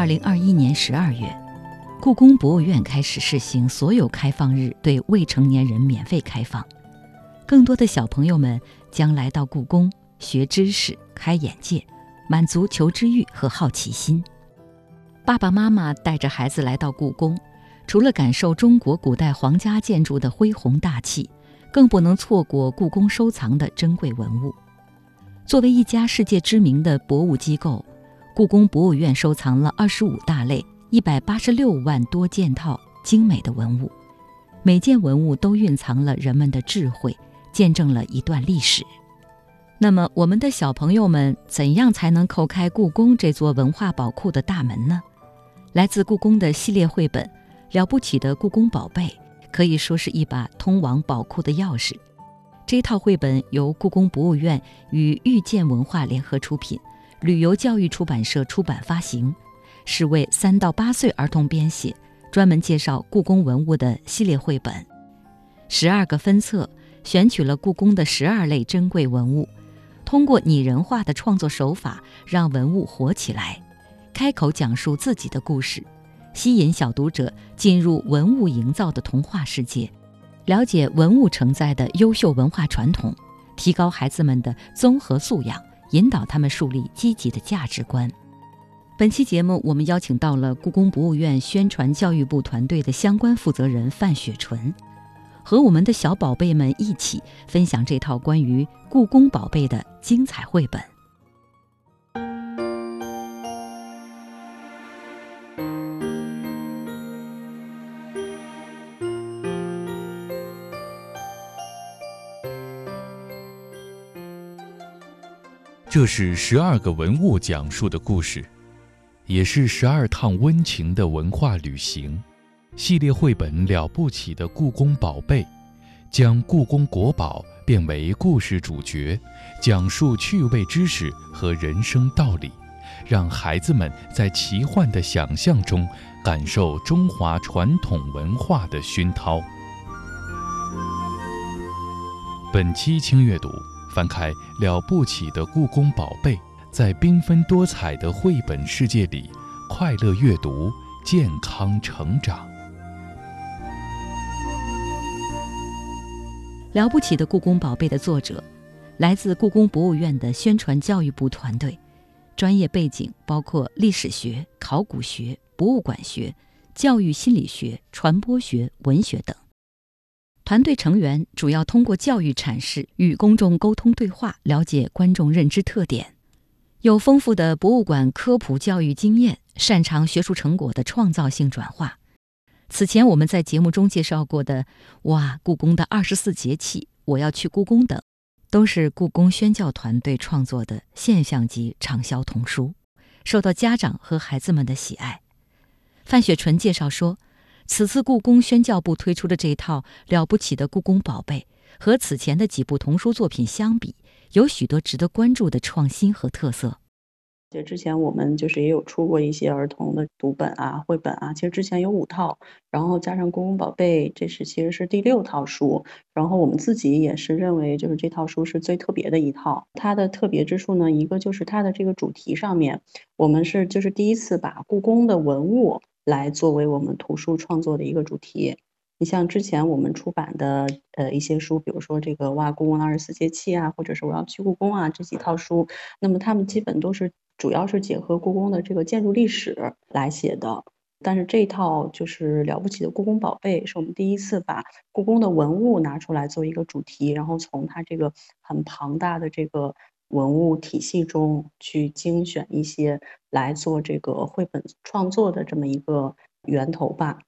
二零二一年十二月，故宫博物院开始试行所有开放日对未成年人免费开放，更多的小朋友们将来到故宫学知识、开眼界，满足求知欲和好奇心。爸爸妈妈带着孩子来到故宫，除了感受中国古代皇家建筑的恢宏大气，更不能错过故宫收藏的珍贵文物。作为一家世界知名的博物机构。故宫博物院收藏了二十五大类、一百八十六万多件套精美的文物，每件文物都蕴藏了人们的智慧，见证了一段历史。那么，我们的小朋友们怎样才能叩开故宫这座文化宝库的大门呢？来自故宫的系列绘本《了不起的故宫宝贝》可以说是一把通往宝库的钥匙。这套绘本由故宫博物院与遇见文化联合出品。旅游教育出版社出版发行，是为三到八岁儿童编写，专门介绍故宫文物的系列绘本。十二个分册选取了故宫的十二类珍贵文物，通过拟人化的创作手法，让文物活起来，开口讲述自己的故事，吸引小读者进入文物营造的童话世界，了解文物承载的优秀文化传统，提高孩子们的综合素养。引导他们树立积极的价值观。本期节目，我们邀请到了故宫博物院宣传教育部团队的相关负责人范雪纯，和我们的小宝贝们一起分享这套关于故宫宝贝的精彩绘本。这是十二个文物讲述的故事，也是十二趟温情的文化旅行。系列绘本了不起的故宫宝贝，将故宫国宝变为故事主角，讲述趣味知识和人生道理，让孩子们在奇幻的想象中感受中华传统文化的熏陶。本期轻阅读。翻开了不起的故宫宝贝，在缤纷多彩的绘本世界里，快乐阅读，健康成长。了不起的故宫宝贝的作者，来自故宫博物院的宣传教育部团队，专业背景包括历史学、考古学、博物馆学、教育心理学、传播学、文学等。团队成员主要通过教育阐释与公众沟通对话，了解观众认知特点，有丰富的博物馆科普教育经验，擅长学术成果的创造性转化。此前我们在节目中介绍过的《哇，故宫的二十四节气》《我要去故宫》等，都是故宫宣教团队创作的现象级畅销童书，受到家长和孩子们的喜爱。范雪纯介绍说。此次故宫宣教部推出的这一套了不起的故宫宝贝，和此前的几部童书作品相比，有许多值得关注的创新和特色。对，之前我们就是也有出过一些儿童的读本啊、绘本啊，其实之前有五套，然后加上故宫宝贝，这是其实是第六套书。然后我们自己也是认为，就是这套书是最特别的一套。它的特别之处呢，一个就是它的这个主题上面，我们是就是第一次把故宫的文物。来作为我们图书创作的一个主题。你像之前我们出版的呃一些书，比如说这个《哇故宫二十四节气》啊，或者是我要去故宫啊这几套书，那么他们基本都是主要是结合故宫的这个建筑历史来写的。但是这套就是了不起的故宫宝贝，是我们第一次把故宫的文物拿出来做一个主题，然后从它这个很庞大的这个。文物体系中去精选一些来做这个绘本创作的这么一个源头吧。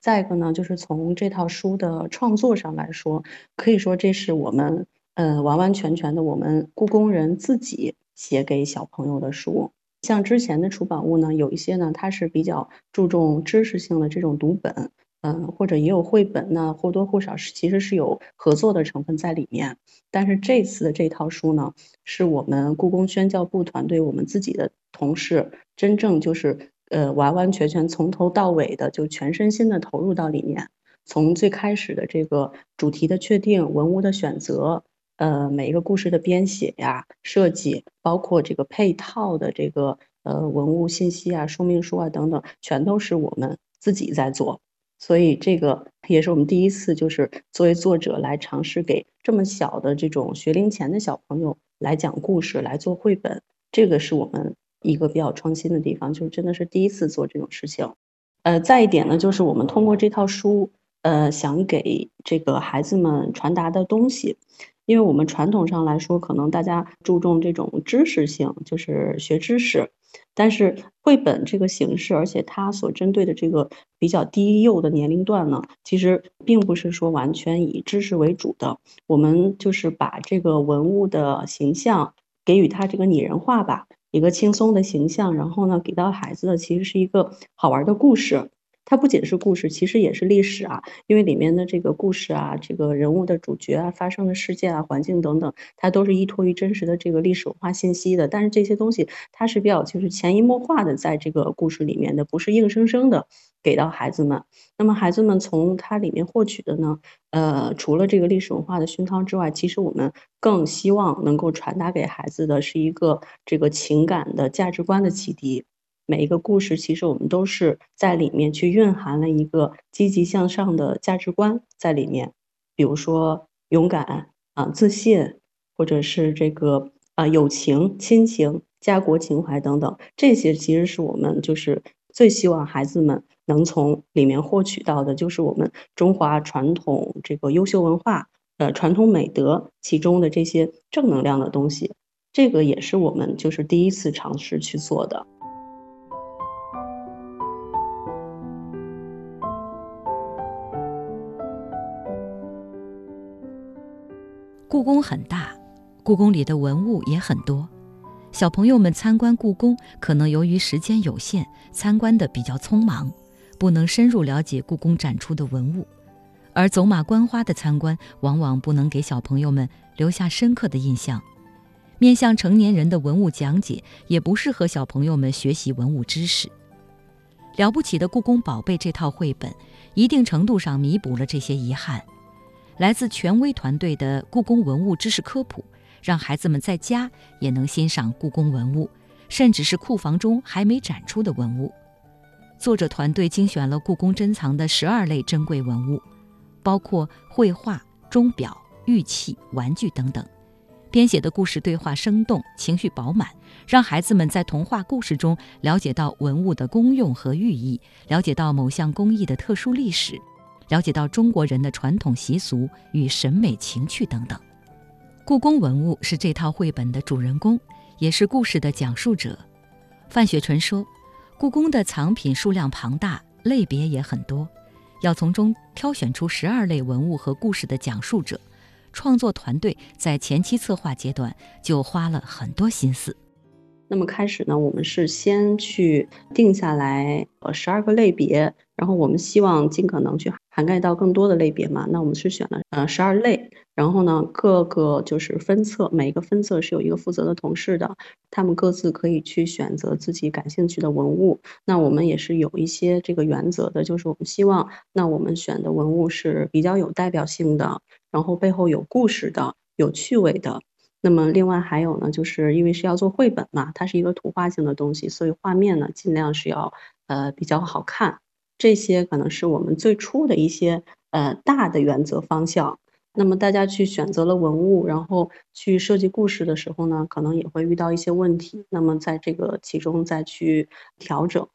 再一个呢，就是从这套书的创作上来说，可以说这是我们呃完完全全的我们故宫人自己写给小朋友的书。像之前的出版物呢，有一些呢它是比较注重知识性的这种读本。嗯，或者也有绘本呢，或多或少是其实是有合作的成分在里面。但是这次的这套书呢，是我们故宫宣教部团队我们自己的同事真正就是呃完完全全从头到尾的就全身心的投入到里面。从最开始的这个主题的确定、文物的选择、呃每一个故事的编写呀、设计，包括这个配套的这个呃文物信息啊、说明书啊等等，全都是我们自己在做。所以这个也是我们第一次，就是作为作者来尝试给这么小的这种学龄前的小朋友来讲故事、来做绘本。这个是我们一个比较创新的地方，就是真的是第一次做这种事情。呃，再一点呢，就是我们通过这套书，呃，想给这个孩子们传达的东西。因为我们传统上来说，可能大家注重这种知识性，就是学知识。但是绘本这个形式，而且它所针对的这个比较低幼的年龄段呢，其实并不是说完全以知识为主的。我们就是把这个文物的形象给予它这个拟人化吧。一个轻松的形象，然后呢，给到孩子的其实是一个好玩的故事。它不仅是故事，其实也是历史啊。因为里面的这个故事啊，这个人物的主角啊，发生的事件啊，环境等等，它都是依托于真实的这个历史文化信息的。但是这些东西，它是比较就是潜移默化的在这个故事里面的，不是硬生生的给到孩子们。那么孩子们从它里面获取的呢，呃，除了这个历史文化的熏陶之外，其实我们更希望能够传达给孩子的是一个这个情感的价值观的启迪。每一个故事，其实我们都是在里面去蕴含了一个积极向上的价值观在里面，比如说勇敢啊、自信，或者是这个啊友情、亲情、家国情怀等等，这些其实是我们就是最希望孩子们能从里面获取到的，就是我们中华传统这个优秀文化呃传统美德其中的这些正能量的东西。这个也是我们就是第一次尝试去做的。故宫很大，故宫里的文物也很多。小朋友们参观故宫，可能由于时间有限，参观的比较匆忙，不能深入了解故宫展出的文物。而走马观花的参观，往往不能给小朋友们留下深刻的印象。面向成年人的文物讲解，也不适合小朋友们学习文物知识。了不起的故宫宝贝这套绘本，一定程度上弥补了这些遗憾。来自权威团队的故宫文物知识科普，让孩子们在家也能欣赏故宫文物，甚至是库房中还没展出的文物。作者团队精选了故宫珍藏的十二类珍贵文物，包括绘画、钟表、玉器、玩具等等。编写的故事对话生动，情绪饱满，让孩子们在童话故事中了解到文物的功用和寓意，了解到某项工艺的特殊历史。了解到中国人的传统习俗与审美情趣等等，故宫文物是这套绘本的主人公，也是故事的讲述者。范雪纯说：“故宫的藏品数量庞大，类别也很多，要从中挑选出十二类文物和故事的讲述者，创作团队在前期策划阶段就花了很多心思。那么开始呢，我们是先去定下来呃十二个类别，然后我们希望尽可能去。”涵盖到更多的类别嘛？那我们是选了呃十二类，然后呢各个就是分册，每一个分册是有一个负责的同事的，他们各自可以去选择自己感兴趣的文物。那我们也是有一些这个原则的，就是我们希望那我们选的文物是比较有代表性的，然后背后有故事的、有趣味的。那么另外还有呢，就是因为是要做绘本嘛，它是一个图画性的东西，所以画面呢尽量是要呃比较好看。这些可能是我们最初的一些呃大的原则方向。那么大家去选择了文物，然后去设计故事的时候呢，可能也会遇到一些问题。那么在这个其中再去调整。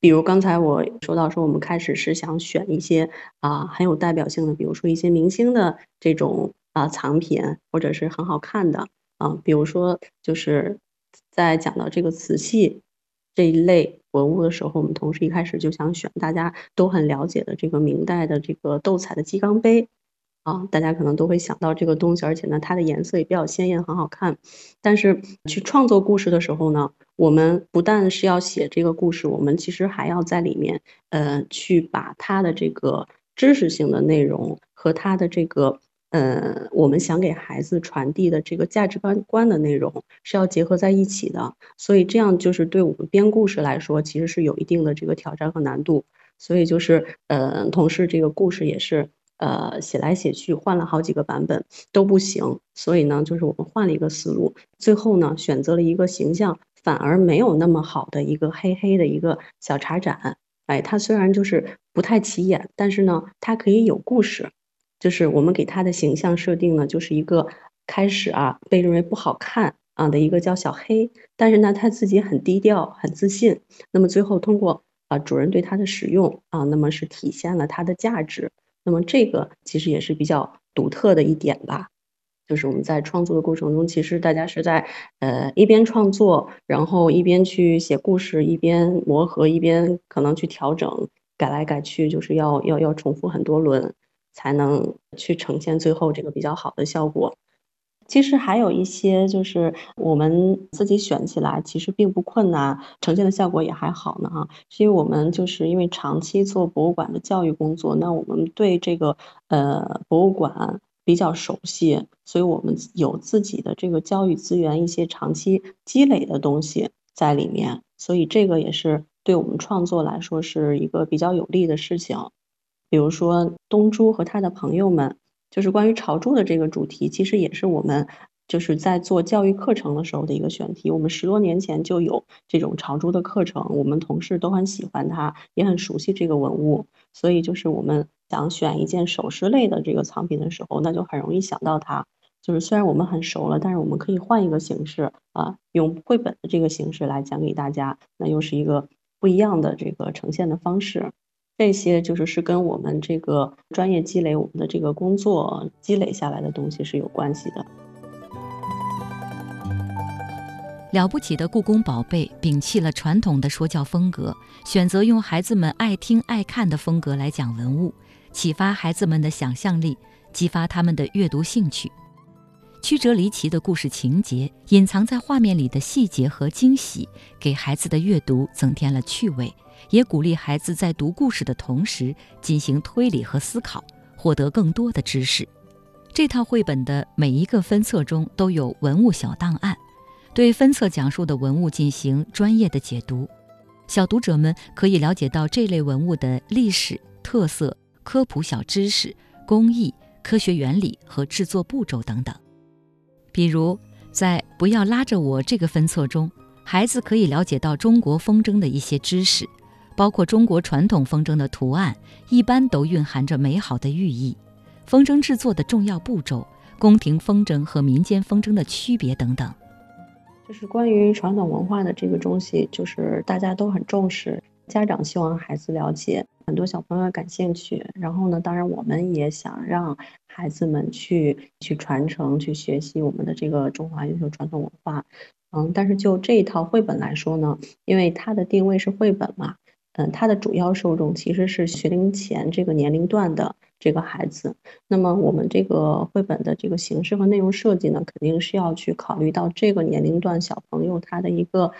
比如刚才我说到说，我们开始是想选一些啊很有代表性的，比如说一些明星的这种啊藏品，或者是很好看的啊。比如说就是在讲到这个瓷器这一类。文物的时候，我们同时一开始就想选大家都很了解的这个明代的这个斗彩的鸡缸杯，啊，大家可能都会想到这个东西，而且呢，它的颜色也比较鲜艳，很好看。但是去创作故事的时候呢，我们不但是要写这个故事，我们其实还要在里面，呃，去把它的这个知识性的内容和它的这个。呃，我们想给孩子传递的这个价值观观的内容是要结合在一起的，所以这样就是对我们编故事来说，其实是有一定的这个挑战和难度。所以就是，呃，同时这个故事也是，呃，写来写去换了好几个版本都不行，所以呢，就是我们换了一个思路，最后呢，选择了一个形象反而没有那么好的一个黑黑的一个小茶盏。哎，它虽然就是不太起眼，但是呢，它可以有故事。就是我们给它的形象设定呢，就是一个开始啊被认为不好看啊的一个叫小黑，但是呢，他自己很低调、很自信。那么最后通过啊主人对它的使用啊，那么是体现了它的价值。那么这个其实也是比较独特的一点吧。就是我们在创作的过程中，其实大家是在呃一边创作，然后一边去写故事，一边磨合，一边可能去调整，改来改去，就是要要要重复很多轮，才能去呈现最后这个比较好的效果。其实还有一些就是我们自己选起来，其实并不困难，呈现的效果也还好呢哈。是因为我们就是因为长期做博物馆的教育工作，那我们对这个呃博物馆。比较熟悉，所以我们有自己的这个教育资源，一些长期积累的东西在里面，所以这个也是对我们创作来说是一个比较有利的事情。比如说东珠和他的朋友们，就是关于朝珠的这个主题，其实也是我们就是在做教育课程的时候的一个选题。我们十多年前就有这种朝珠的课程，我们同事都很喜欢它，也很熟悉这个文物，所以就是我们。想选一件首饰类的这个藏品的时候，那就很容易想到它。就是虽然我们很熟了，但是我们可以换一个形式啊，用绘本的这个形式来讲给大家，那又是一个不一样的这个呈现的方式。这些就是是跟我们这个专业积累、我们的这个工作积累下来的东西是有关系的。了不起的故宫宝贝摒弃了传统的说教风格，选择用孩子们爱听爱看的风格来讲文物。启发孩子们的想象力，激发他们的阅读兴趣。曲折离奇的故事情节，隐藏在画面里的细节和惊喜，给孩子的阅读增添了趣味，也鼓励孩子在读故事的同时进行推理和思考，获得更多的知识。这套绘本的每一个分册中都有文物小档案，对分册讲述的文物进行专业的解读，小读者们可以了解到这类文物的历史特色。科普小知识、工艺、科学原理和制作步骤等等。比如，在“不要拉着我”这个分册中，孩子可以了解到中国风筝的一些知识，包括中国传统风筝的图案一般都蕴含着美好的寓意，风筝制作的重要步骤，宫廷风筝和民间风筝的区别等等。就是关于传统文化的这个东西，就是大家都很重视。家长希望孩子了解，很多小朋友感兴趣。然后呢，当然我们也想让孩子们去去传承、去学习我们的这个中华优秀传统文化。嗯，但是就这一套绘本来说呢，因为它的定位是绘本嘛，嗯，它的主要受众其实是学龄前这个年龄段的这个孩子。那么我们这个绘本的这个形式和内容设计呢，肯定是要去考虑到这个年龄段小朋友他的一个。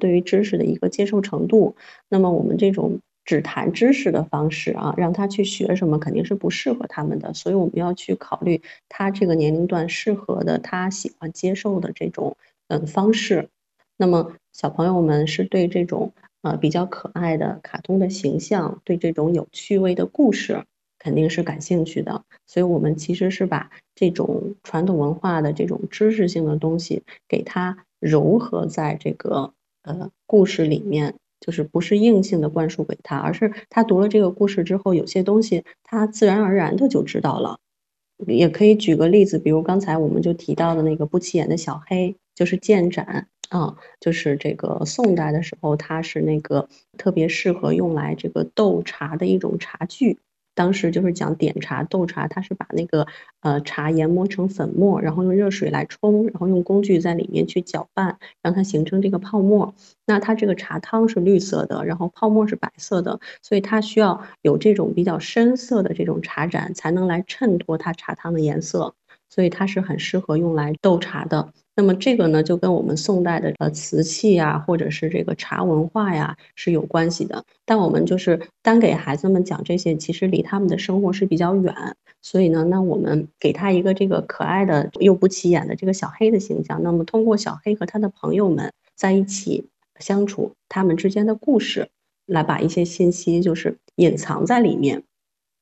对于知识的一个接受程度，那么我们这种只谈知识的方式啊，让他去学什么肯定是不适合他们的，所以我们要去考虑他这个年龄段适合的、他喜欢接受的这种嗯方式。那么小朋友们是对这种呃比较可爱的卡通的形象，对这种有趣味的故事肯定是感兴趣的，所以我们其实是把这种传统文化的这种知识性的东西给它融合在这个。呃，故事里面就是不是硬性的灌输给他，而是他读了这个故事之后，有些东西他自然而然的就知道了。也可以举个例子，比如刚才我们就提到的那个不起眼的小黑，就是建盏啊，就是这个宋代的时候，它是那个特别适合用来这个斗茶的一种茶具。当时就是讲点茶、斗茶，它是把那个呃茶研磨成粉末，然后用热水来冲，然后用工具在里面去搅拌，让它形成这个泡沫。那它这个茶汤是绿色的，然后泡沫是白色的，所以它需要有这种比较深色的这种茶盏，才能来衬托它茶汤的颜色。所以它是很适合用来斗茶的。那么这个呢，就跟我们宋代的呃瓷器呀，或者是这个茶文化呀是有关系的。但我们就是单给孩子们讲这些，其实离他们的生活是比较远。所以呢，那我们给他一个这个可爱的又不起眼的这个小黑的形象。那么通过小黑和他的朋友们在一起相处，他们之间的故事，来把一些信息就是隐藏在里面。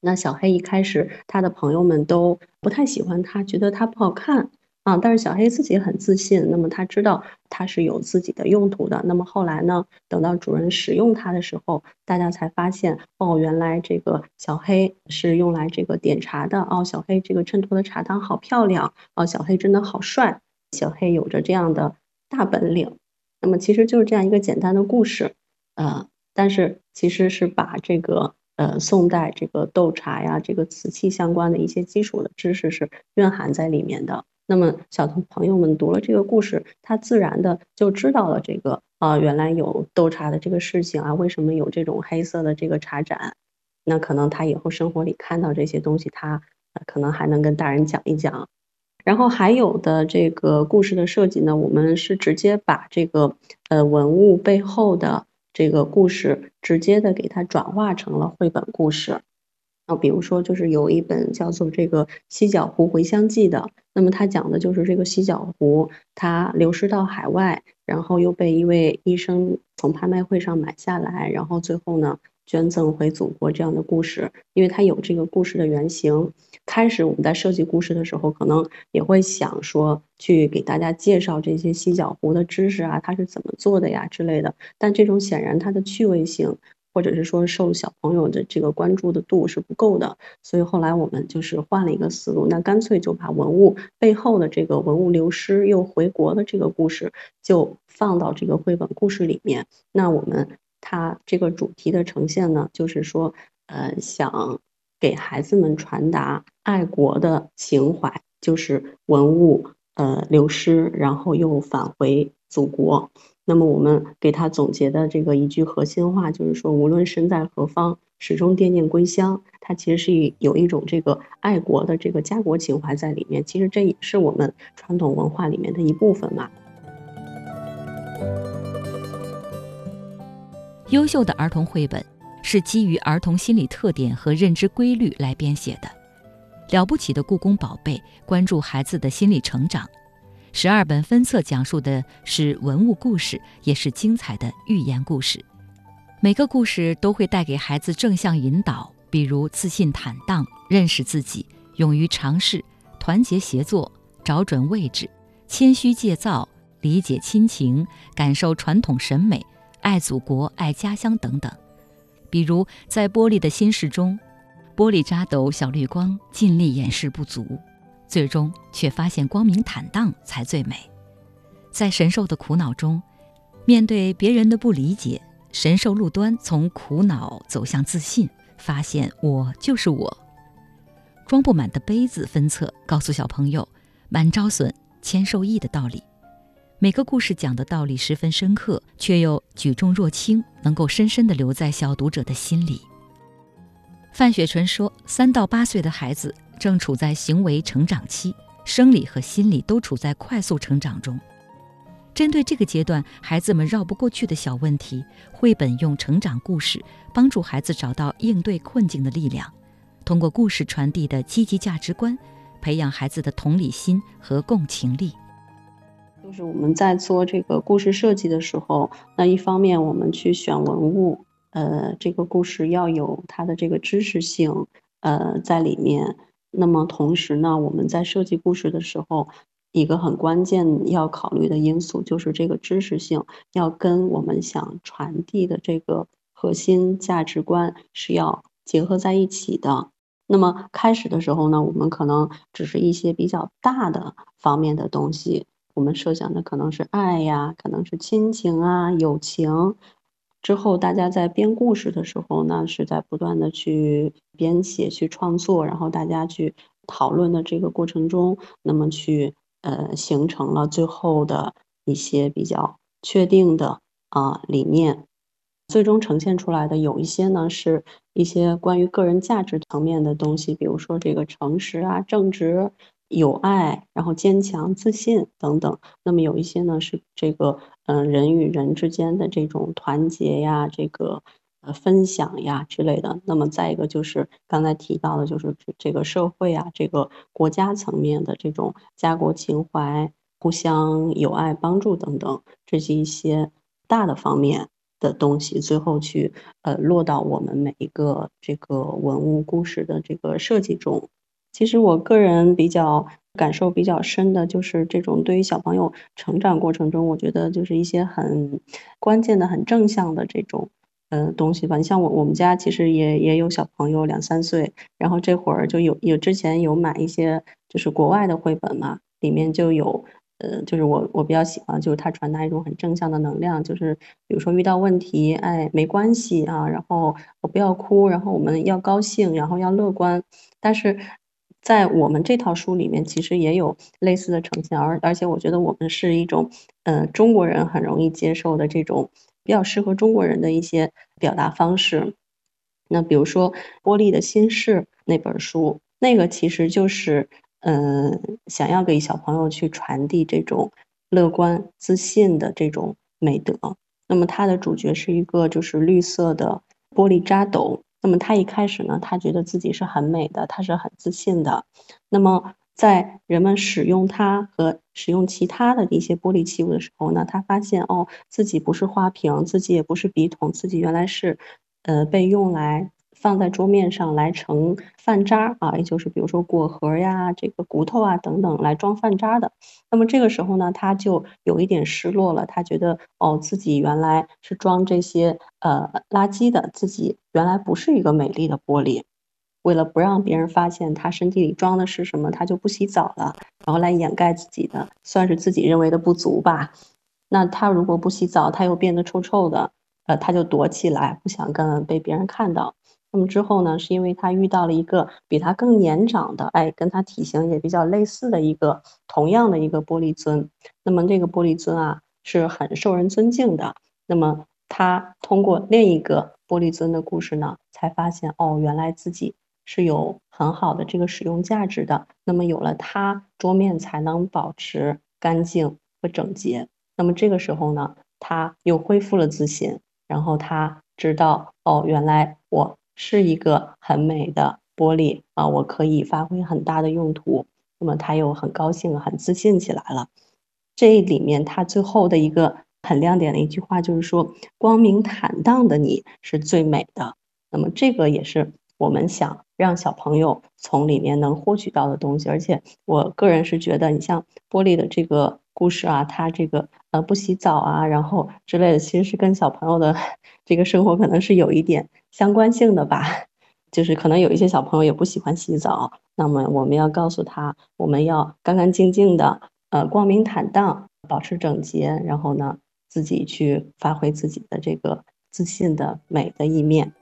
那小黑一开始，他的朋友们都不太喜欢他，觉得他不好看啊，但是小黑自己很自信，那么他知道它是有自己的用途的。那么后来呢，等到主人使用它的时候，大家才发现，哦，原来这个小黑是用来这个点茶的。哦，小黑这个衬托的茶汤好漂亮。哦，小黑真的好帅。小黑有着这样的大本领。那么其实就是这样一个简单的故事，呃，但是其实是把这个呃宋代这个斗茶呀，这个瓷器相关的一些基础的知识是蕴含在里面的。那么小朋友们读了这个故事，他自然的就知道了这个啊，原来有斗茶的这个事情啊，为什么有这种黑色的这个茶盏？那可能他以后生活里看到这些东西，他可能还能跟大人讲一讲。然后还有的这个故事的设计呢，我们是直接把这个呃文物背后的这个故事，直接的给它转化成了绘本故事。啊，比如说，就是有一本叫做《这个犀角湖回乡记》的，那么它讲的就是这个犀角湖，它流失到海外，然后又被一位医生从拍卖会上买下来，然后最后呢捐赠回祖国这样的故事。因为它有这个故事的原型，开始我们在设计故事的时候，可能也会想说去给大家介绍这些犀角湖的知识啊，它是怎么做的呀之类的。但这种显然它的趣味性。或者是说受小朋友的这个关注的度是不够的，所以后来我们就是换了一个思路，那干脆就把文物背后的这个文物流失又回国的这个故事就放到这个绘本故事里面。那我们它这个主题的呈现呢，就是说，呃，想给孩子们传达爱国的情怀，就是文物呃流失，然后又返回祖国。那么我们给他总结的这个一句核心话，就是说，无论身在何方，始终惦念归乡。它其实是有一种这个爱国的这个家国情怀在里面。其实这也是我们传统文化里面的一部分嘛。优秀的儿童绘本是基于儿童心理特点和认知规律来编写的。了不起的故宫宝贝关注孩子的心理成长。十二本分册讲述的是文物故事，也是精彩的寓言故事。每个故事都会带给孩子正向引导，比如自信坦荡、认识自己、勇于尝试、团结协作、找准位置、谦虚戒造、理解亲情、感受传统审美、爱祖国、爱家乡等等。比如在玻璃的心事中，玻璃渣斗小绿光，尽力掩饰不足。最终却发现光明坦荡才最美。在神兽的苦恼中，面对别人的不理解，神兽路端从苦恼走向自信，发现我就是我。装不满的杯子分册告诉小朋友“满招损，谦受益”的道理。每个故事讲的道理十分深刻，却又举重若轻，能够深深地留在小读者的心里。范雪纯说：“三到八岁的孩子。”正处在行为成长期，生理和心理都处在快速成长中。针对这个阶段孩子们绕不过去的小问题，绘本用成长故事帮助孩子找到应对困境的力量。通过故事传递的积极价值观，培养孩子的同理心和共情力。就是我们在做这个故事设计的时候，那一方面我们去选文物，呃，这个故事要有它的这个知识性，呃，在里面。那么同时呢，我们在设计故事的时候，一个很关键要考虑的因素就是这个知识性要跟我们想传递的这个核心价值观是要结合在一起的。那么开始的时候呢，我们可能只是一些比较大的方面的东西，我们设想的可能是爱呀，可能是亲情啊，友情。之后，大家在编故事的时候呢，是在不断的去编写、去创作，然后大家去讨论的这个过程中，那么去呃形成了最后的一些比较确定的啊理念，最终呈现出来的有一些呢，是一些关于个人价值层面的东西，比如说这个诚实啊、正直。有爱，然后坚强、自信等等。那么有一些呢是这个，嗯，人与人之间的这种团结呀，这个呃分享呀之类的。那么再一个就是刚才提到的，就是这个社会啊，这个国家层面的这种家国情怀、互相友爱、帮助等等，这是一些大的方面的东西。最后去呃落到我们每一个这个文物故事的这个设计中。其实我个人比较感受比较深的就是这种对于小朋友成长过程中，我觉得就是一些很关键的、很正向的这种呃东西吧。你像我我们家其实也也有小朋友两三岁，然后这会儿就有有之前有买一些就是国外的绘本嘛，里面就有呃就是我我比较喜欢，就是它传达一种很正向的能量，就是比如说遇到问题，哎没关系啊，然后我不要哭，然后我们要高兴，然后要乐观，但是。在我们这套书里面，其实也有类似的呈现，而而且我觉得我们是一种，呃，中国人很容易接受的这种比较适合中国人的一些表达方式。那比如说《玻璃的心事》那本书，那个其实就是，嗯，想要给小朋友去传递这种乐观、自信的这种美德。那么它的主角是一个就是绿色的玻璃渣斗。那么他一开始呢，他觉得自己是很美的，他是很自信的。那么在人们使用它和使用其他的一些玻璃器物的时候呢，他发现哦，自己不是花瓶，自己也不是笔筒，自己原来是，呃，被用来。放在桌面上来盛饭渣啊，也就是比如说果核呀、这个骨头啊等等来装饭渣的。那么这个时候呢，他就有一点失落了，他觉得哦，自己原来是装这些呃垃圾的，自己原来不是一个美丽的玻璃。为了不让别人发现他身体里装的是什么，他就不洗澡了，然后来掩盖自己的，算是自己认为的不足吧。那他如果不洗澡，他又变得臭臭的，呃，他就躲起来，不想跟被别人看到。那么之后呢，是因为他遇到了一个比他更年长的，哎，跟他体型也比较类似的一个同样的一个玻璃尊。那么这个玻璃尊啊，是很受人尊敬的。那么他通过另一个玻璃尊的故事呢，才发现哦，原来自己是有很好的这个使用价值的。那么有了它，桌面才能保持干净和整洁。那么这个时候呢，他又恢复了自信，然后他知道哦，原来我。是一个很美的玻璃啊，我可以发挥很大的用途。那么他又很高兴、很自信起来了。这里面他最后的一个很亮点的一句话就是说：“光明坦荡的你是最美的。”那么这个也是我们想让小朋友从里面能获取到的东西。而且我个人是觉得，你像玻璃的这个故事啊，它这个呃不洗澡啊，然后之类的，其实是跟小朋友的这个生活可能是有一点。相关性的吧，就是可能有一些小朋友也不喜欢洗澡，那么我们要告诉他，我们要干干净净的，呃，光明坦荡，保持整洁，然后呢，自己去发挥自己的这个自信的美的一面。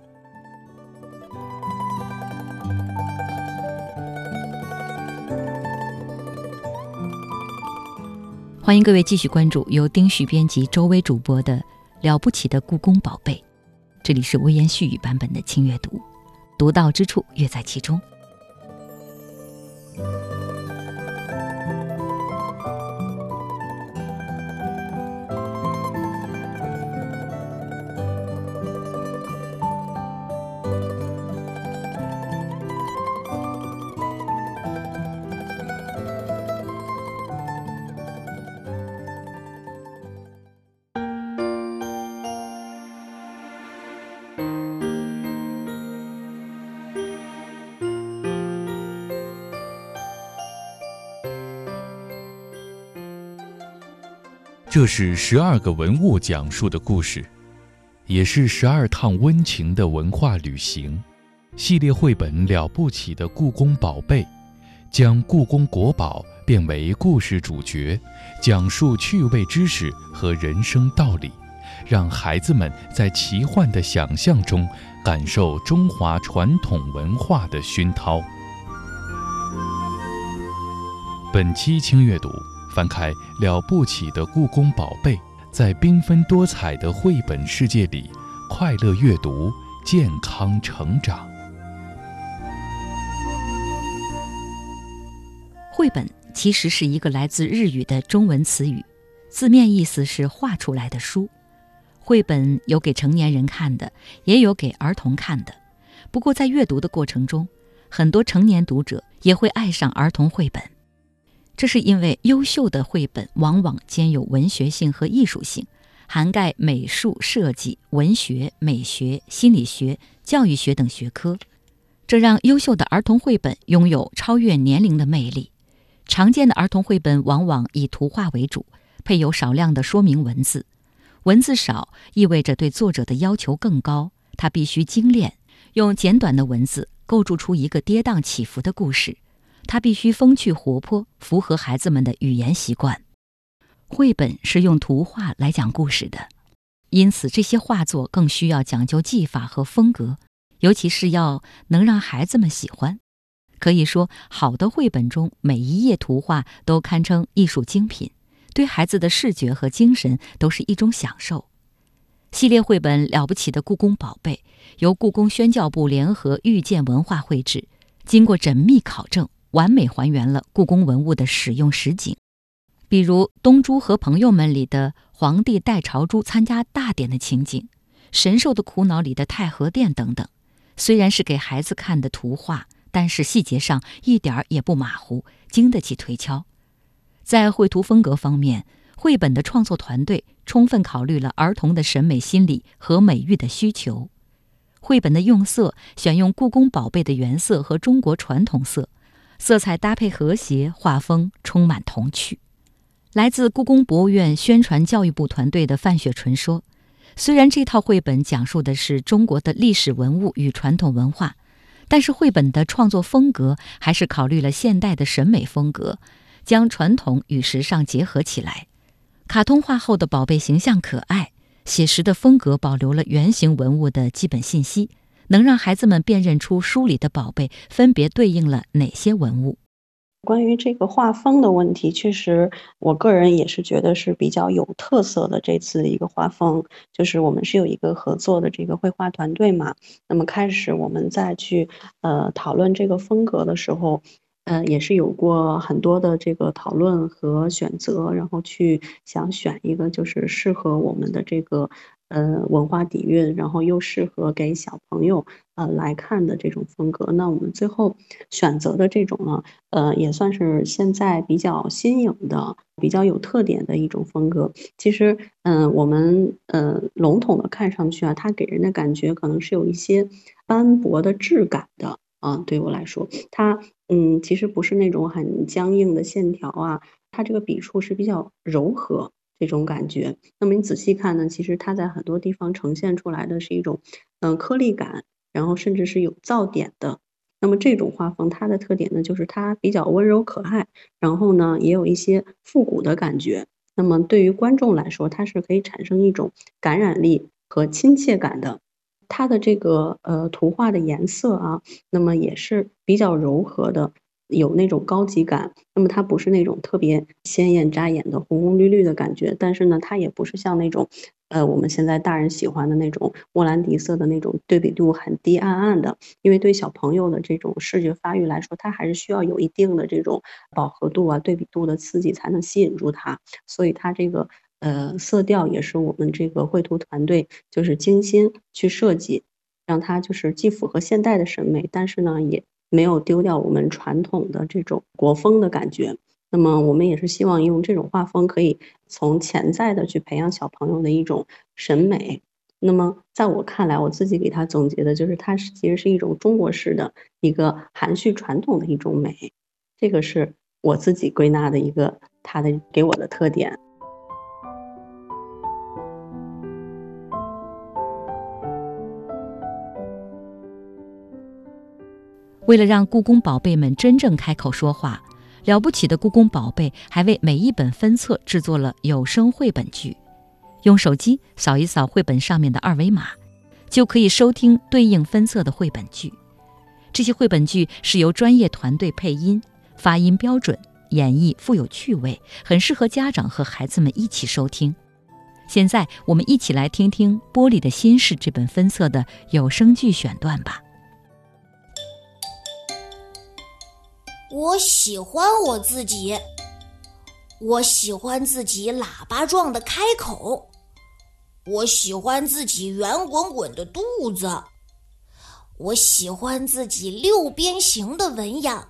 欢迎各位继续关注由丁旭编辑、周薇主播的《了不起的故宫宝贝》。这里是微言絮语版本的轻阅读，独到之处乐在其中。这是十二个文物讲述的故事，也是十二趟温情的文化旅行。系列绘本了不起的故宫宝贝，将故宫国宝变为故事主角，讲述趣味知识和人生道理，让孩子们在奇幻的想象中感受中华传统文化的熏陶。本期轻阅读。翻开了不起的故宫宝贝，在缤纷多彩的绘本世界里，快乐阅读，健康成长。绘本其实是一个来自日语的中文词语，字面意思是画出来的书。绘本有给成年人看的，也有给儿童看的。不过在阅读的过程中，很多成年读者也会爱上儿童绘本。这是因为优秀的绘本往往兼有文学性和艺术性，涵盖美术设计、文学、美学、心理学、教育学等学科，这让优秀的儿童绘本拥有超越年龄的魅力。常见的儿童绘本往往以图画为主，配有少量的说明文字。文字少意味着对作者的要求更高，他必须精炼，用简短的文字构筑出一个跌宕起伏的故事。他必须风趣活泼，符合孩子们的语言习惯。绘本是用图画来讲故事的，因此这些画作更需要讲究技法和风格，尤其是要能让孩子们喜欢。可以说，好的绘本中每一页图画都堪称艺术精品，对孩子的视觉和精神都是一种享受。系列绘本《了不起的故宫宝贝》由故宫宣教部联合遇见文化绘制，经过缜密考证，完美还原了故宫文物的使用实景，比如《东珠和朋友们》里的皇帝带朝珠参加大典的情景，《神兽的苦恼》里的太和殿等等。虽然是给孩子看的图画。但是细节上一点儿也不马虎，经得起推敲。在绘图风格方面，绘本的创作团队充分考虑了儿童的审美心理和美育的需求。绘本的用色选用故宫宝贝的原色和中国传统色，色彩搭配和谐，画风充满童趣。来自故宫博物院宣传教育部团队的范雪纯说：“虽然这套绘本讲述的是中国的历史文物与传统文化。”但是绘本的创作风格还是考虑了现代的审美风格，将传统与时尚结合起来。卡通化后的宝贝形象可爱，写实的风格保留了原型文物的基本信息，能让孩子们辨认出书里的宝贝分别对应了哪些文物。关于这个画风的问题，确实，我个人也是觉得是比较有特色的。这次一个画风，就是我们是有一个合作的这个绘画团队嘛。那么开始我们再去呃讨论这个风格的时候，呃也是有过很多的这个讨论和选择，然后去想选一个就是适合我们的这个。呃，文化底蕴，然后又适合给小朋友呃来看的这种风格，那我们最后选择的这种呢，呃，也算是现在比较新颖的、比较有特点的一种风格。其实，嗯，我们呃笼统的看上去啊，它给人的感觉可能是有一些斑驳的质感的啊。对我来说，它嗯，其实不是那种很僵硬的线条啊，它这个笔触是比较柔和。这种感觉，那么你仔细看呢，其实它在很多地方呈现出来的是一种，嗯，颗粒感，然后甚至是有噪点的。那么这种画风，它的特点呢，就是它比较温柔可爱，然后呢，也有一些复古的感觉。那么对于观众来说，它是可以产生一种感染力和亲切感的。它的这个呃图画的颜色啊，那么也是比较柔和的。有那种高级感，那么它不是那种特别鲜艳扎眼的红红绿绿的感觉，但是呢，它也不是像那种，呃，我们现在大人喜欢的那种莫兰迪色的那种对比度很低暗暗的，因为对小朋友的这种视觉发育来说，它还是需要有一定的这种饱和度啊、对比度的刺激才能吸引住它，所以它这个呃色调也是我们这个绘图团队就是精心去设计，让它就是既符合现代的审美，但是呢也。没有丢掉我们传统的这种国风的感觉，那么我们也是希望用这种画风，可以从潜在的去培养小朋友的一种审美。那么在我看来，我自己给他总结的就是，它是其实是一种中国式的一个含蓄传统的一种美，这个是我自己归纳的一个它的给我的特点。为了让故宫宝贝们真正开口说话，了不起的故宫宝贝还为每一本分册制作了有声绘本剧。用手机扫一扫绘本上面的二维码，就可以收听对应分册的绘本剧。这些绘本剧是由专业团队配音，发音标准，演绎富有趣味，很适合家长和孩子们一起收听。现在，我们一起来听听《玻璃的心事》这本分册的有声剧选段吧。我喜欢我自己，我喜欢自己喇叭状的开口，我喜欢自己圆滚滚的肚子，我喜欢自己六边形的纹样，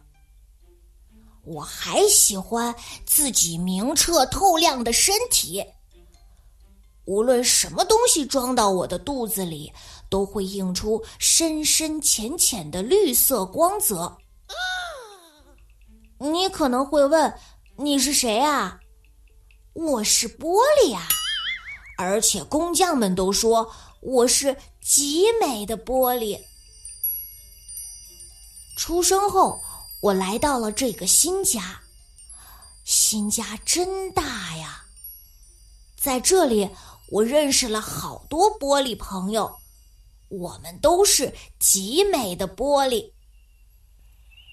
我还喜欢自己明澈透亮的身体。无论什么东西装到我的肚子里，都会映出深深浅浅的绿色光泽。你可能会问，你是谁啊？我是玻璃啊，而且工匠们都说我是极美的玻璃。出生后，我来到了这个新家，新家真大呀！在这里，我认识了好多玻璃朋友，我们都是极美的玻璃。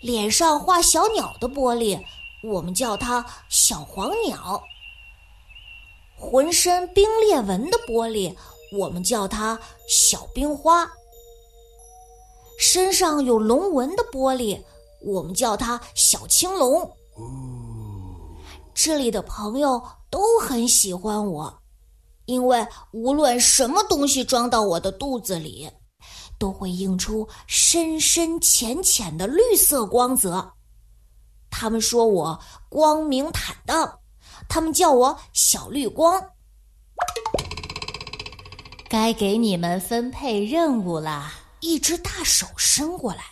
脸上画小鸟的玻璃，我们叫它小黄鸟；浑身冰裂纹的玻璃，我们叫它小冰花；身上有龙纹的玻璃，我们叫它小青龙。这里的朋友都很喜欢我，因为无论什么东西装到我的肚子里。都会映出深深浅浅的绿色光泽。他们说我光明坦荡，他们叫我小绿光。该给你们分配任务了。一只大手伸过来，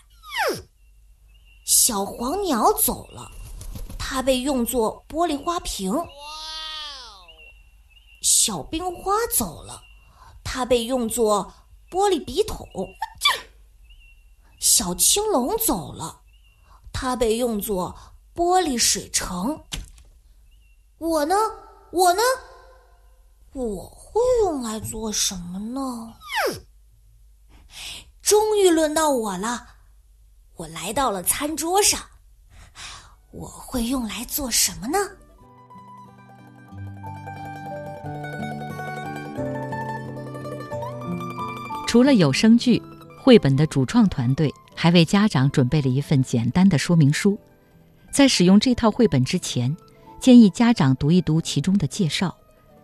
小黄鸟走了，它被用作玻璃花瓶。小冰花走了，它被用作。玻璃笔筒，小青龙走了，它被用作玻璃水城。我呢？我呢？我会用来做什么呢？终于轮到我了，我来到了餐桌上，我会用来做什么呢？除了有声剧，绘本的主创团队还为家长准备了一份简单的说明书。在使用这套绘本之前，建议家长读一读其中的介绍，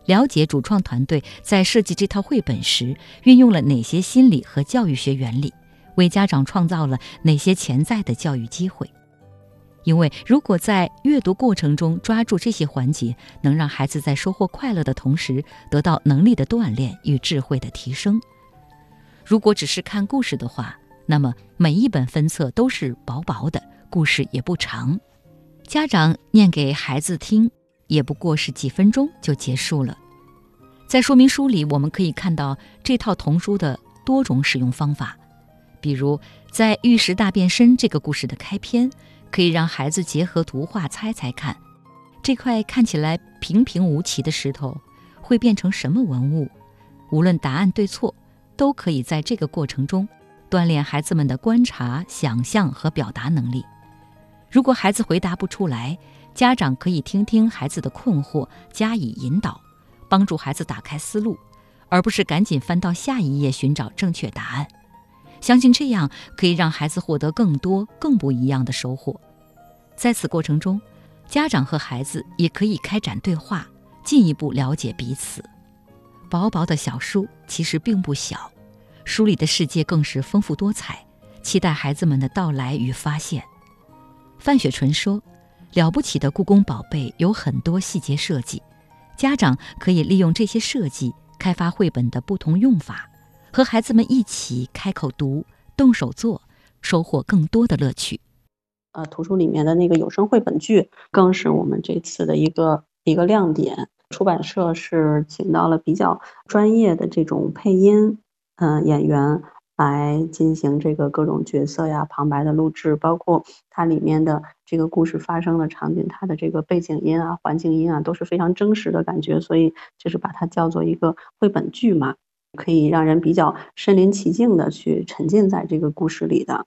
了解主创团队在设计这套绘本时运用了哪些心理和教育学原理，为家长创造了哪些潜在的教育机会。因为如果在阅读过程中抓住这些环节，能让孩子在收获快乐的同时，得到能力的锻炼与智慧的提升。如果只是看故事的话，那么每一本分册都是薄薄的，故事也不长，家长念给孩子听也不过是几分钟就结束了。在说明书里，我们可以看到这套童书的多种使用方法，比如在《玉石大变身》这个故事的开篇，可以让孩子结合图画猜猜看，这块看起来平平无奇的石头会变成什么文物。无论答案对错。都可以在这个过程中锻炼孩子们的观察、想象和表达能力。如果孩子回答不出来，家长可以听听孩子的困惑，加以引导，帮助孩子打开思路，而不是赶紧翻到下一页寻找正确答案。相信这样可以让孩子获得更多、更不一样的收获。在此过程中，家长和孩子也可以开展对话，进一步了解彼此。薄薄的小书其实并不小，书里的世界更是丰富多彩，期待孩子们的到来与发现。范雪纯说：“了不起的故宫宝贝有很多细节设计，家长可以利用这些设计开发绘本的不同用法，和孩子们一起开口读、动手做，收获更多的乐趣。”呃，图书里面的那个有声绘本剧更是我们这次的一个一个亮点。出版社是请到了比较专业的这种配音，嗯，演员来进行这个各种角色呀、旁白的录制，包括它里面的这个故事发生的场景，它的这个背景音啊、环境音啊都是非常真实的感觉，所以就是把它叫做一个绘本剧嘛，可以让人比较身临其境的去沉浸在这个故事里的。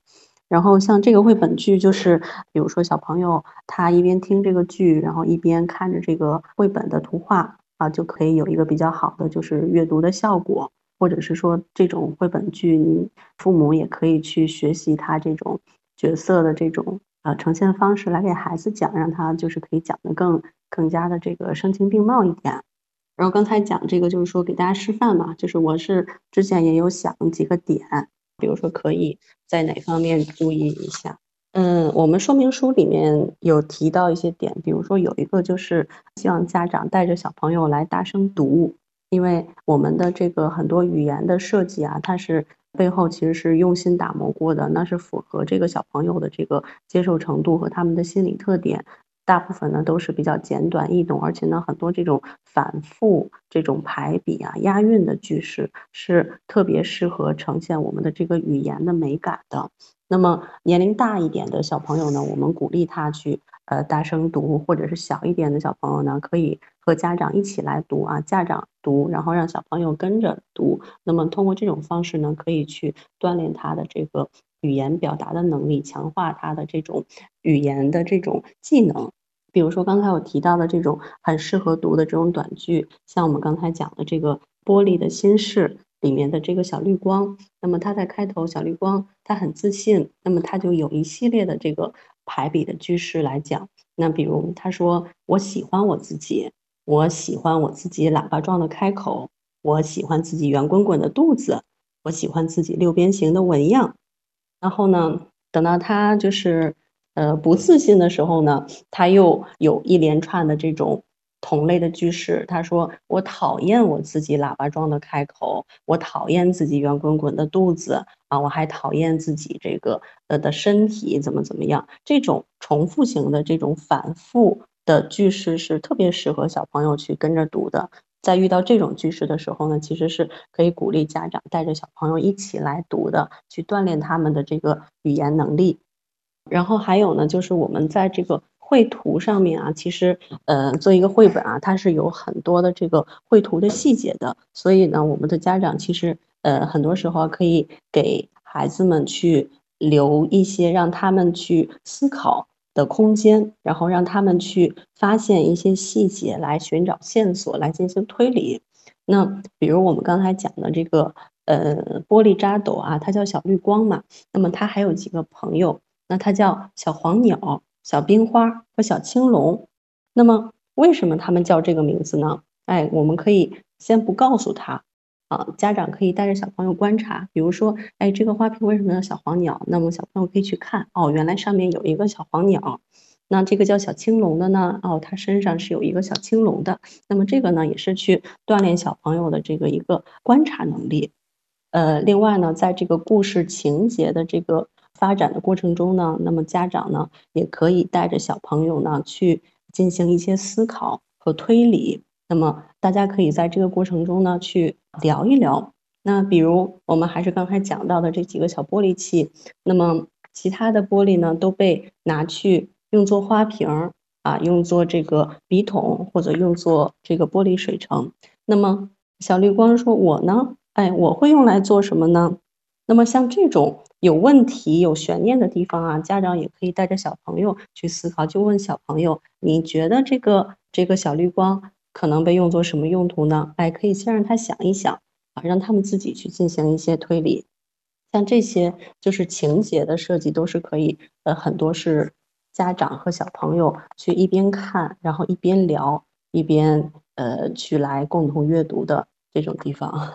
然后像这个绘本剧，就是比如说小朋友他一边听这个剧，然后一边看着这个绘本的图画啊，就可以有一个比较好的就是阅读的效果。或者是说这种绘本剧，你父母也可以去学习他这种角色的这种呃呈现方式来给孩子讲，让他就是可以讲得更更加的这个声情并茂一点。然后刚才讲这个就是说给大家示范嘛，就是我是之前也有想几个点。比如说，可以在哪方面注意一下？嗯，我们说明书里面有提到一些点，比如说有一个就是希望家长带着小朋友来大声读，因为我们的这个很多语言的设计啊，它是背后其实是用心打磨过的，那是符合这个小朋友的这个接受程度和他们的心理特点。大部分呢都是比较简短易懂，而且呢很多这种反复、这种排比啊、押韵的句式是特别适合呈现我们的这个语言的美感的。那么年龄大一点的小朋友呢，我们鼓励他去呃大声读，或者是小一点的小朋友呢，可以和家长一起来读啊，家长读，然后让小朋友跟着读。那么通过这种方式呢，可以去锻炼他的这个语言表达的能力，强化他的这种语言的这种技能。比如说刚才我提到的这种很适合读的这种短句，像我们刚才讲的这个《玻璃的心事》。里面的这个小绿光，那么他在开头，小绿光他很自信，那么他就有一系列的这个排比的句式来讲。那比如他说：“我喜欢我自己，我喜欢我自己喇叭状的开口，我喜欢自己圆滚滚的肚子，我喜欢自己六边形的纹样。”然后呢，等到他就是呃不自信的时候呢，他又有一连串的这种。同类的句式，他说：“我讨厌我自己喇叭状的开口，我讨厌自己圆滚滚的肚子啊，我还讨厌自己这个呃的身体怎么怎么样。”这种重复型的这种反复的句式是特别适合小朋友去跟着读的。在遇到这种句式的时候呢，其实是可以鼓励家长带着小朋友一起来读的，去锻炼他们的这个语言能力。然后还有呢，就是我们在这个。绘图上面啊，其实，呃，做一个绘本啊，它是有很多的这个绘图的细节的，所以呢，我们的家长其实，呃，很多时候可以给孩子们去留一些让他们去思考的空间，然后让他们去发现一些细节，来寻找线索，来进行推理。那比如我们刚才讲的这个，呃，玻璃渣斗啊，它叫小绿光嘛，那么它还有几个朋友，那它叫小黄鸟。小冰花和小青龙，那么为什么他们叫这个名字呢？哎，我们可以先不告诉他啊，家长可以带着小朋友观察。比如说，哎，这个花瓶为什么叫小黄鸟？那么小朋友可以去看，哦，原来上面有一个小黄鸟。那这个叫小青龙的呢？哦，它身上是有一个小青龙的。那么这个呢，也是去锻炼小朋友的这个一个观察能力。呃，另外呢，在这个故事情节的这个。发展的过程中呢，那么家长呢也可以带着小朋友呢去进行一些思考和推理。那么大家可以在这个过程中呢去聊一聊。那比如我们还是刚才讲到的这几个小玻璃器，那么其他的玻璃呢都被拿去用作花瓶啊，用作这个笔筒或者用作这个玻璃水城。那么小绿光说：“我呢，哎，我会用来做什么呢？”那么像这种。有问题、有悬念的地方啊，家长也可以带着小朋友去思考，就问小朋友：“你觉得这个这个小绿光可能被用作什么用途呢？”哎，可以先让他想一想啊，让他们自己去进行一些推理。像这些就是情节的设计，都是可以呃，很多是家长和小朋友去一边看，然后一边聊，一边呃去来共同阅读的这种地方。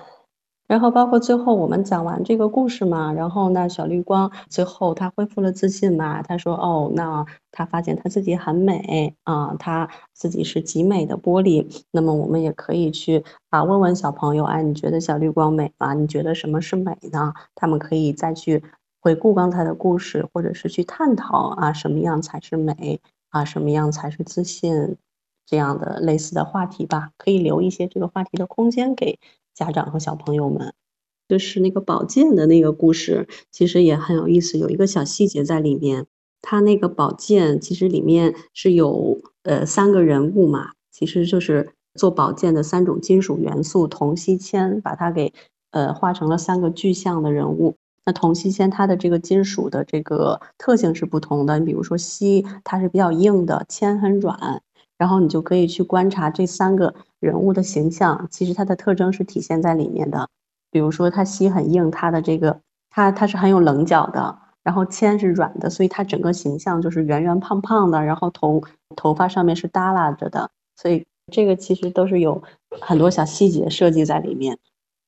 然后包括最后我们讲完这个故事嘛，然后那小绿光最后他恢复了自信嘛，他说哦，那他发现他自己很美啊，他自己是极美的玻璃。那么我们也可以去啊问问小朋友，哎，你觉得小绿光美吗？你觉得什么是美呢？他们可以再去回顾刚才的故事，或者是去探讨啊什么样才是美啊，什么样才是自信这样的类似的话题吧，可以留一些这个话题的空间给。家长和小朋友们，就是那个宝剑的那个故事，其实也很有意思。有一个小细节在里面，它那个宝剑其实里面是有呃三个人物嘛，其实就是做宝剑的三种金属元素铜、锡、铅，把它给呃画成了三个具象的人物。那铜、锡、铅它的这个金属的这个特性是不同的，你比如说锡，它是比较硬的，铅很软。然后你就可以去观察这三个人物的形象，其实它的特征是体现在里面的。比如说，他膝很硬，他的这个他他是很有棱角的；然后铅是软的，所以他整个形象就是圆圆胖胖的，然后头头发上面是耷拉着的。所以这个其实都是有很多小细节设计在里面。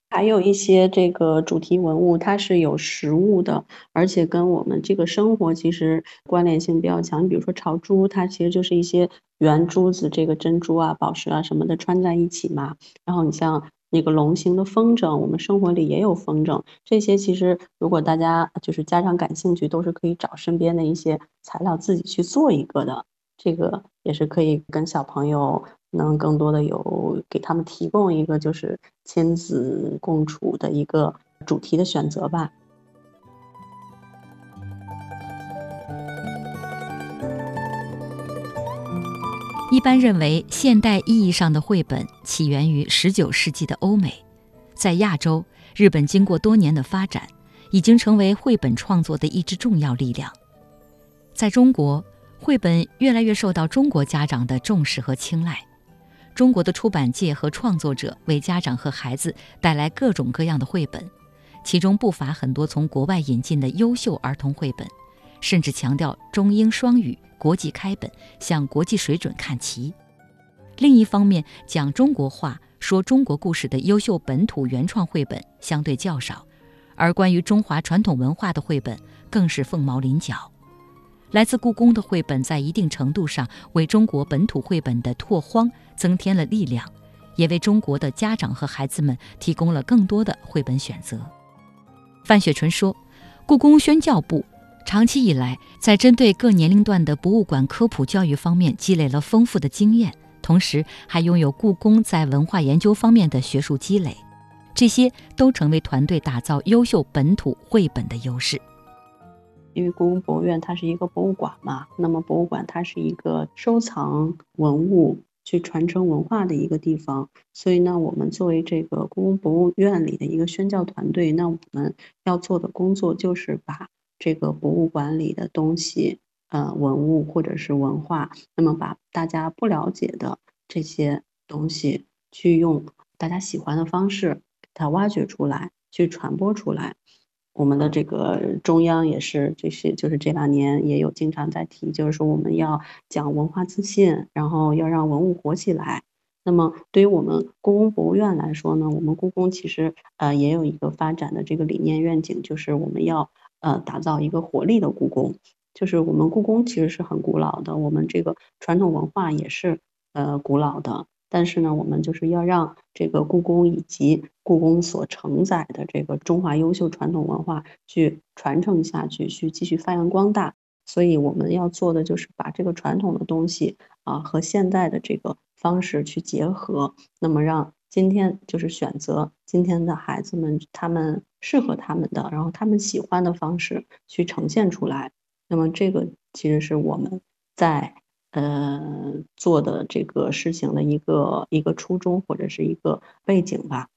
还有一些这个主题文物，它是有实物的，而且跟我们这个生活其实关联性比较强。你比如说朝珠，它其实就是一些圆珠子，这个珍珠啊、宝石啊什么的穿在一起嘛。然后你像那个龙形的风筝，我们生活里也有风筝。这些其实如果大家就是家长感兴趣，都是可以找身边的一些材料自己去做一个的。这个也是可以跟小朋友能更多的有给他们提供一个就是亲子共处的一个主题的选择吧。一般认为，现代意义上的绘本起源于19世纪的欧美，在亚洲，日本经过多年的发展，已经成为绘本创作的一支重要力量。在中国，绘本越来越受到中国家长的重视和青睐。中国的出版界和创作者为家长和孩子带来各种各样的绘本，其中不乏很多从国外引进的优秀儿童绘本，甚至强调中英双语。国际开本，向国际水准看齐。另一方面，讲中国话、说中国故事的优秀本土原创绘本相对较少，而关于中华传统文化的绘本更是凤毛麟角。来自故宫的绘本在一定程度上为中国本土绘本的拓荒增添了力量，也为中国的家长和孩子们提供了更多的绘本选择。范雪纯说：“故宫宣教部。”长期以来，在针对各年龄段的博物馆科普教育方面积累了丰富的经验，同时还拥有故宫在文化研究方面的学术积累，这些都成为团队打造优秀本土绘本的优势。因为故宫博物院它是一个博物馆嘛，那么博物馆它是一个收藏文物、去传承文化的一个地方，所以呢，我们作为这个故宫博物院里的一个宣教团队，那我们要做的工作就是把。这个博物馆里的东西，呃，文物或者是文化，那么把大家不了解的这些东西，去用大家喜欢的方式给它挖掘出来，去传播出来。我们的这个中央也是，这些就是这两年也有经常在提，就是说我们要讲文化自信，然后要让文物活起来。那么对于我们故宫博物院来说呢，我们故宫其实呃也有一个发展的这个理念愿景，就是我们要。呃，打造一个活力的故宫，就是我们故宫其实是很古老的，我们这个传统文化也是呃古老的，但是呢，我们就是要让这个故宫以及故宫所承载的这个中华优秀传统文化去传承下去，去继续发扬光大。所以我们要做的就是把这个传统的东西啊和现代的这个方式去结合，那么让。今天就是选择今天的孩子们，他们适合他们的，然后他们喜欢的方式去呈现出来。那么这个其实是我们在呃做的这个事情的一个一个初衷或者是一个背景吧。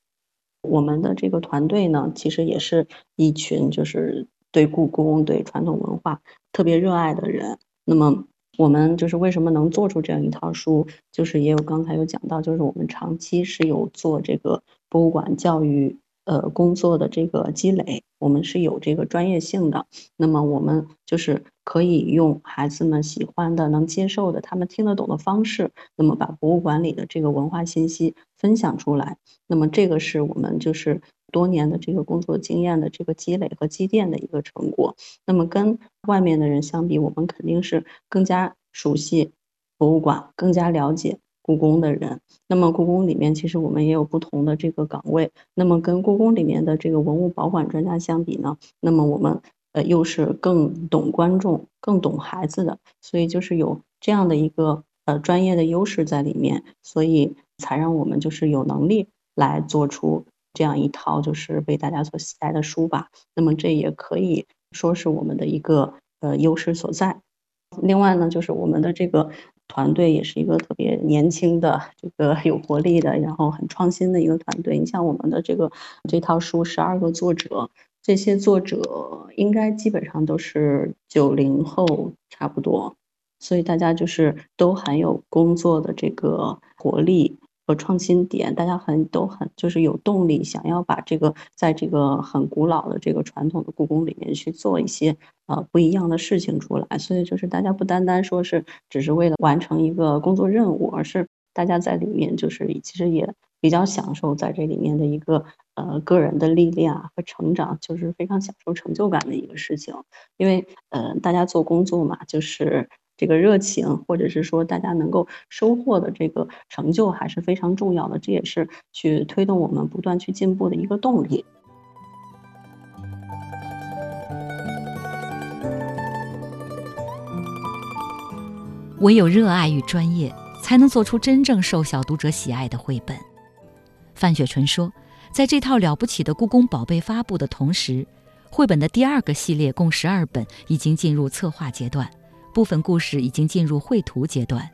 我们的这个团队呢，其实也是一群就是对故宫、对传统文化特别热爱的人。那么。我们就是为什么能做出这样一套书，就是也有刚才有讲到，就是我们长期是有做这个博物馆教育呃工作的这个积累，我们是有这个专业性的。那么我们就是可以用孩子们喜欢的、能接受的、他们听得懂的方式，那么把博物馆里的这个文化信息分享出来。那么这个是我们就是。多年的这个工作经验的这个积累和积淀的一个成果。那么跟外面的人相比，我们肯定是更加熟悉博物馆、更加了解故宫的人。那么故宫里面其实我们也有不同的这个岗位。那么跟故宫里面的这个文物保管专家相比呢，那么我们呃又是更懂观众、更懂孩子的，所以就是有这样的一个呃专业的优势在里面，所以才让我们就是有能力来做出。这样一套就是被大家所喜爱的书吧，那么这也可以说是我们的一个呃优势所在。另外呢，就是我们的这个团队也是一个特别年轻的、这个有活力的，然后很创新的一个团队。你像我们的这个这套书十二个作者，这些作者应该基本上都是九零后差不多，所以大家就是都很有工作的这个活力。和创新点，大家很都很就是有动力，想要把这个在这个很古老的这个传统的故宫里面去做一些呃不一样的事情出来。所以就是大家不单单说是只是为了完成一个工作任务，而是大家在里面就是其实也比较享受在这里面的一个呃个人的历练和成长，就是非常享受成就感的一个事情。因为呃大家做工作嘛，就是。这个热情，或者是说大家能够收获的这个成就，还是非常重要的。这也是去推动我们不断去进步的一个动力。唯有热爱与专业，才能做出真正受小读者喜爱的绘本。范雪纯说，在这套了不起的故宫宝贝发布的同时，绘本的第二个系列共十二本已经进入策划阶段，部分故事已经进入绘图阶段。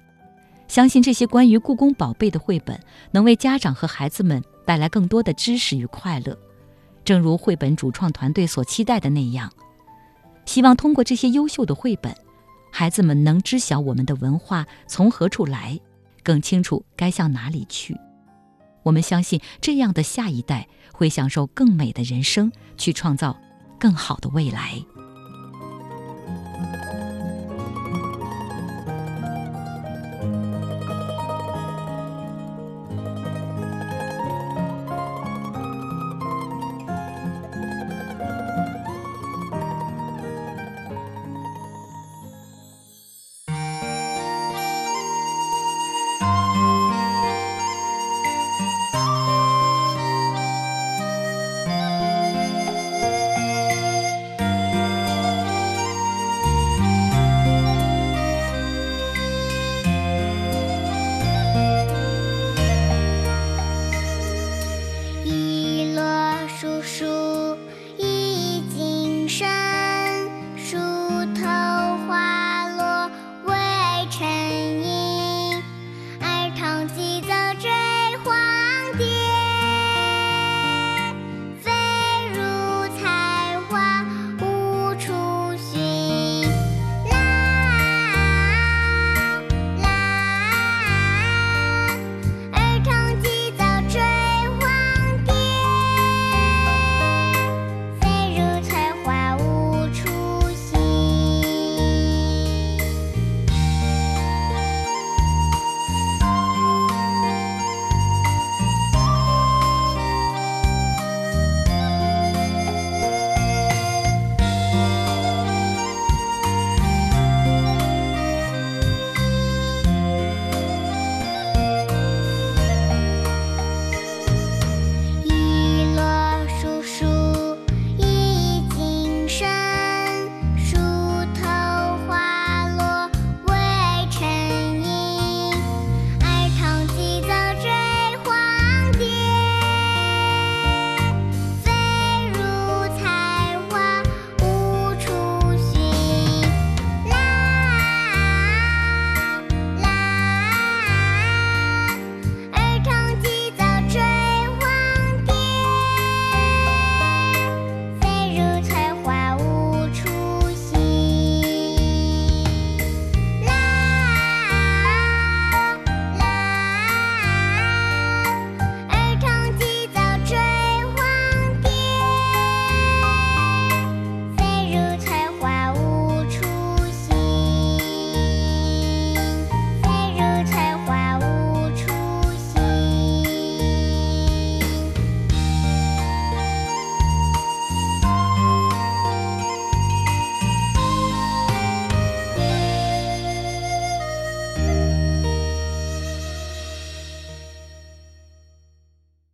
相信这些关于故宫宝贝的绘本，能为家长和孩子们带来更多的知识与快乐。正如绘本主创团队所期待的那样，希望通过这些优秀的绘本。孩子们能知晓我们的文化从何处来，更清楚该向哪里去。我们相信，这样的下一代会享受更美的人生，去创造更好的未来。